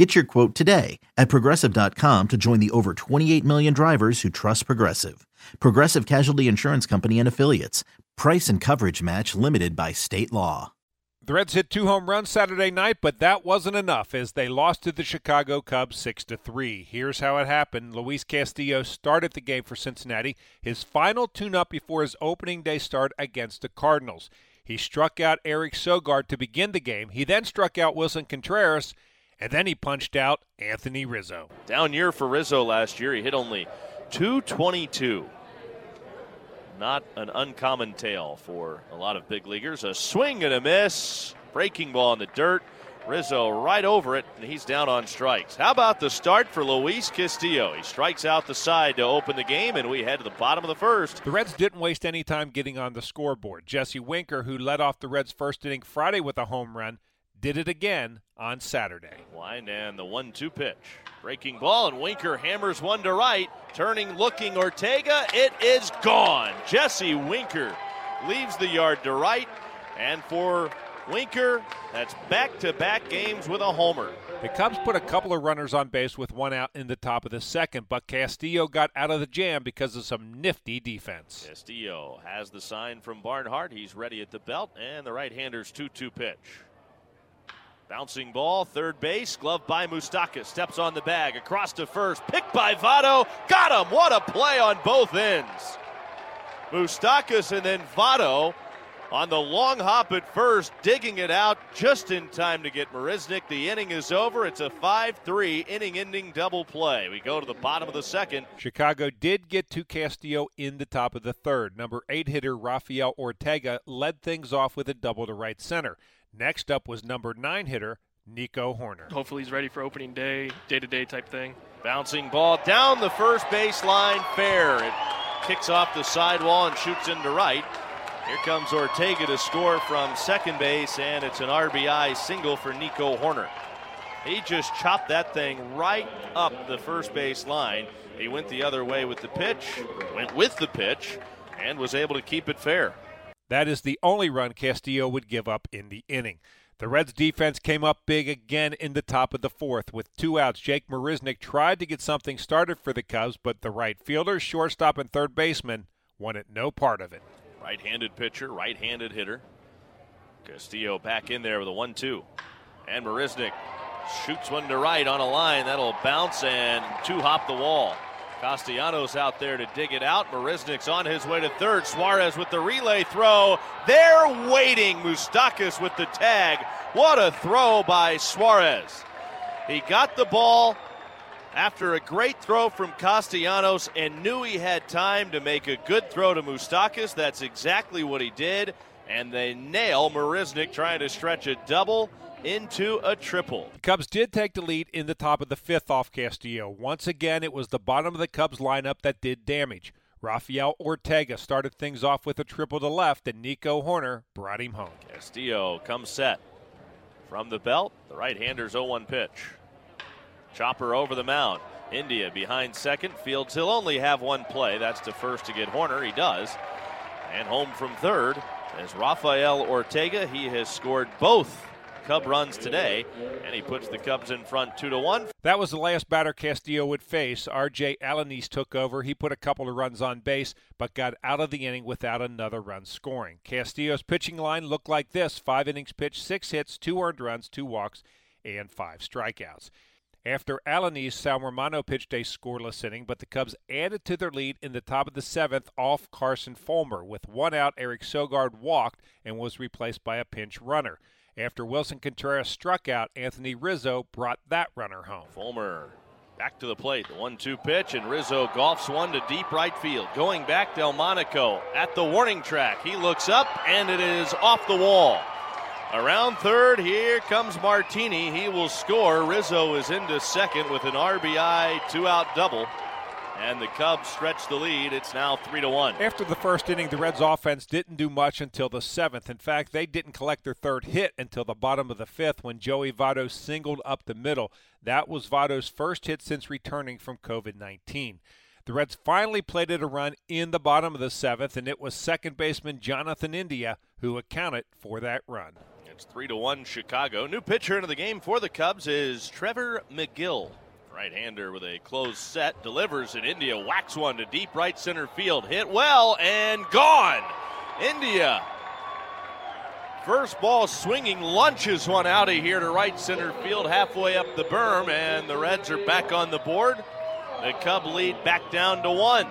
Get your quote today at progressive.com to join the over 28 million drivers who trust Progressive. Progressive Casualty Insurance Company and Affiliates. Price and coverage match limited by state law. The Reds hit two home runs Saturday night, but that wasn't enough as they lost to the Chicago Cubs 6 to 3. Here's how it happened. Luis Castillo started the game for Cincinnati, his final tune-up before his opening day start against the Cardinals. He struck out Eric Sogard to begin the game. He then struck out Willson Contreras and then he punched out Anthony Rizzo. Down year for Rizzo last year. He hit only 222. Not an uncommon tale for a lot of big leaguers. A swing and a miss. Breaking ball in the dirt. Rizzo right over it, and he's down on strikes. How about the start for Luis Castillo? He strikes out the side to open the game, and we head to the bottom of the first. The Reds didn't waste any time getting on the scoreboard. Jesse Winker, who led off the Reds' first inning Friday with a home run, did it again on Saturday. Wind and the one two pitch. Breaking ball, and Winker hammers one to right. Turning, looking Ortega. It is gone. Jesse Winker leaves the yard to right. And for Winker, that's back to back games with a homer. The Cubs put a couple of runners on base with one out in the top of the second, but Castillo got out of the jam because of some nifty defense. Castillo has the sign from Barnhart. He's ready at the belt, and the right hander's 2 2 pitch. Bouncing ball, third base, glove by Moustakas. Steps on the bag, across to first, picked by Votto. Got him! What a play on both ends. Moustakas and then Votto on the long hop at first, digging it out just in time to get Marisnick. The inning is over. It's a 5 3 inning ending double play. We go to the bottom of the second. Chicago did get to Castillo in the top of the third. Number eight hitter Rafael Ortega led things off with a double to right center. Next up was number nine hitter Nico Hoerner. Hopefully he's ready for opening day, day to day type thing. Bouncing ball down the first baseline, fair. It kicks off the sidewall and shoots into right. Here comes Ortega to score from second base, and it's an RBI single for Nico Hoerner. He just chopped that thing right up the first base line. He went the other way with the pitch, went with the pitch, and was able to keep it fair. That is the only run Castillo would give up in the inning. The Reds defense came up big again in the top of the fourth. With two outs, Jake Marisnick tried to get something started for the Cubs, but the right fielder, shortstop, and third baseman wanted no part of it. Right handed pitcher, right handed hitter. Castillo back in there with a 1 2. And Marisnick shoots one to right on a line. That'll bounce and two hop the wall. Castellanos out there to dig it out. Marisnick's on his way to third. Suarez with the relay throw. They're waiting. Moustakas with the tag. What a throw by Suarez. He got the ball after a great throw from Castellanos and knew he had time to make a good throw to Moustakas. That's exactly what he did. And they nail Marisnick trying to stretch a double into a triple. The Cubs did take the lead in the top of the fifth off Castillo. Once again, it was the bottom of the Cubs lineup that did damage. Rafael Ortega started things off with a triple to left, and Nico Hoerner brought him home. Castillo comes set from the belt. The right hander's 0 1 pitch. Chopper over the mound. India behind second. Fields, he'll only have one play. That's to first to get Hoerner. He does. And home from third is Rafael Ortega. He has scored both Cub runs today, and he puts the Cubs in front two to one. That was the last batter Castillo would face. R.J. Alaniz took over. He put a couple of runs on base, but got out of the inning without another run scoring. Castillo's pitching line looked like this: five innings pitched, six hits, two earned runs, two walks, and five strikeouts. After Alaniz, Sal Romano pitched a scoreless inning, but the Cubs added to their lead in the top of the seventh off Carson Fulmer. With one out, Eric Sogard walked and was replaced by a pinch runner. After Willson Contreras struck out, Anthony Rizzo brought that runner home. Fulmer back to the plate. The 1 2 pitch, and Rizzo golfs one to deep right field. Going back, Delmonico at the warning track. He looks up, and it is off the wall. Around third, here comes Martini. He will score. Rizzo is into second with an RBI two out double. And the Cubs stretch the lead. It's now 3 to 1. After the first inning, the Reds offense didn't do much until the seventh. In fact, they didn't collect their third hit until the bottom of the fifth when Joey Votto singled up the middle. That was Votto's first hit since returning from COVID 19. The Reds finally plated a run in the bottom of the seventh, and it was second baseman Jonathan India who accounted for that run. It's 3 to 1 Chicago. New pitcher into the game for the Cubs is Trevor Megill. Right hander with a closed set delivers, and India whacks one to deep right center field. Hit well and gone. India. First ball swinging, lunches one out of here to right center field, halfway up the berm, and the Reds are back on the board. The Cub lead back down to one.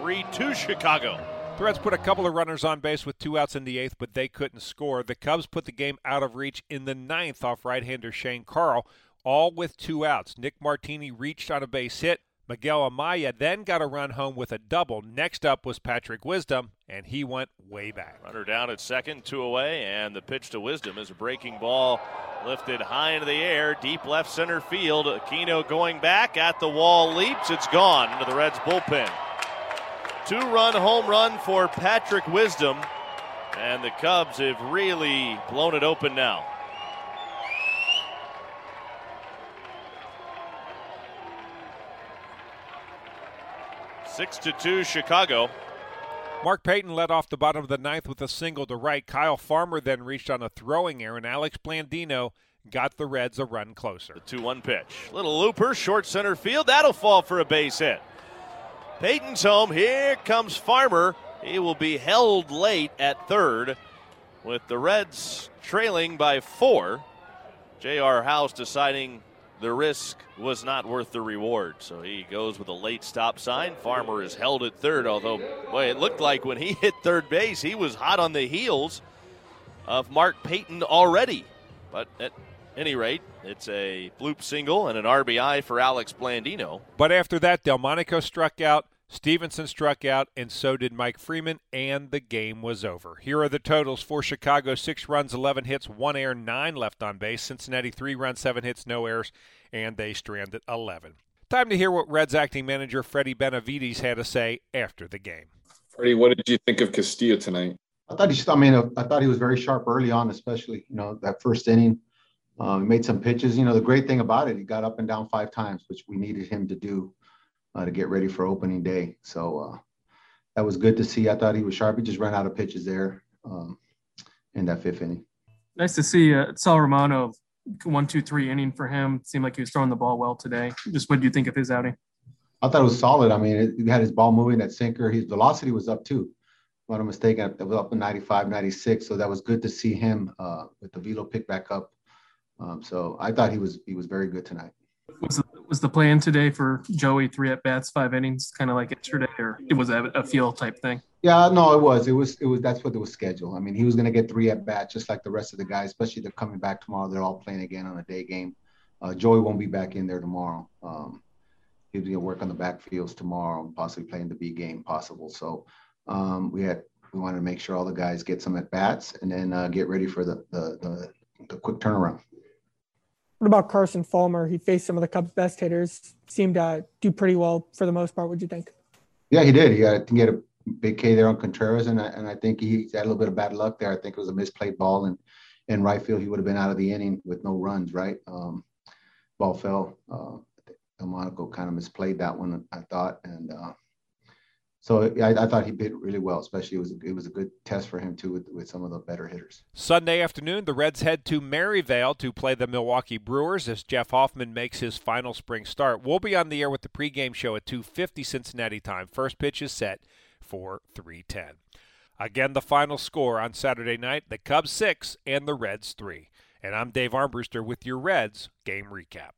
3 2 Chicago. The Reds put a couple of runners on base with two outs in the eighth, but they couldn't score. The Cubs put the game out of reach in the ninth off right hander Shane Carle, all with two outs. Nick Martini reached on a base hit. Miguel Amaya then got a run home with a double. Next up was Patrick Wisdom, and he went way back. Runner down at second, two away, and the pitch to Wisdom is a breaking ball lifted high into the air, deep left center field. Aquino going back at the wall, leaps, it's gone into the Reds bullpen. Two run home run for Patrick Wisdom, and the Cubs have really blown it open now. Six to two, Chicago. Mark Payton led off the bottom of the ninth with a single to right. Kyle Farmer then reached on a throwing error, and Alex Blandino got the Reds a run closer. The 2 1 pitch. Little looper, short center field. That'll fall for a base hit. Payton's home. Here comes Farmer. He will be held late at third with the Reds trailing by four. J.R. House deciding the risk was not worth the reward. So he goes with a late stop sign. Farmer is held at third, although, boy, it looked like when he hit third base, he was hot on the heels of Mark Payton already. But at any rate, it's a bloop single and an RBI for Alex Blandino. But after that, Delmonico struck out, Stephenson struck out, and so did Mike Freeman, and the game was over. Here are the totals for Chicago six runs, 11 hits, one error, nine left on base. Cincinnati, three runs, seven hits, no errors, and they stranded 11. Time to hear what Reds acting manager Freddie Benavides had to say after the game. Freddie, what did you think of Castillo tonight? I thought he, I mean, I thought he was very sharp early on, especially you know that first inning. Um, he made some pitches. You know, the great thing about it, he got up and down five times, which we needed him to do uh, to get ready for opening day. So uh, that was good to see. I thought he was sharp. He just ran out of pitches there um, in that fifth inning. Nice to see uh, Sal Romano one, two, three inning for him. Seemed like he was throwing the ball well today. Just what do you think of his outing? I thought it was solid. I mean, he had his ball moving, that sinker. His velocity was up too. If I'm not mistaken, it was up in 95, 96. So that was good to see him uh, with the velo pick back up. Um, so I thought he was he was very good tonight. Was the, was the plan today for Joey three at bats, five innings, kind of like yesterday, or it was a, a feel type thing? Yeah, no, it was. It was. It was. That's what it was scheduled. I mean, he was going to get three at bats, just like the rest of the guys. Especially they're coming back tomorrow. They're all playing again on a day game. Uh, Joey won't be back in there tomorrow. Um, going to work on the backfields tomorrow, possibly playing the B game, possible. So um, we had we wanted to make sure all the guys get some at bats, and then uh, get ready for the, the the the quick turnaround. What about Carson Fulmer? He faced some of the Cubs' best hitters. Seemed to do pretty well for the most part. What'd you think? Yeah, he did. He got to get a big K there on Contreras, and I, and I think he had a little bit of bad luck there. I think it was a misplayed ball, and in right field he would have been out of the inning with no runs. Right, um, ball fell. Uh, kind of misplayed that one, I thought, and uh, so I, I, thought he did really well. Especially it was it was a good test for him too with, with some of the better hitters. Sunday afternoon, the Reds head to Maryvale to play the Milwaukee Brewers as Jeff Hoffman makes his final spring start. We'll be on the air with the pregame show at 2:50 Cincinnati time. First pitch is set for 3:10. Again, the final score on Saturday night: the Cubs six and the Reds three. And I'm Dave Armbruster with your Reds game recap.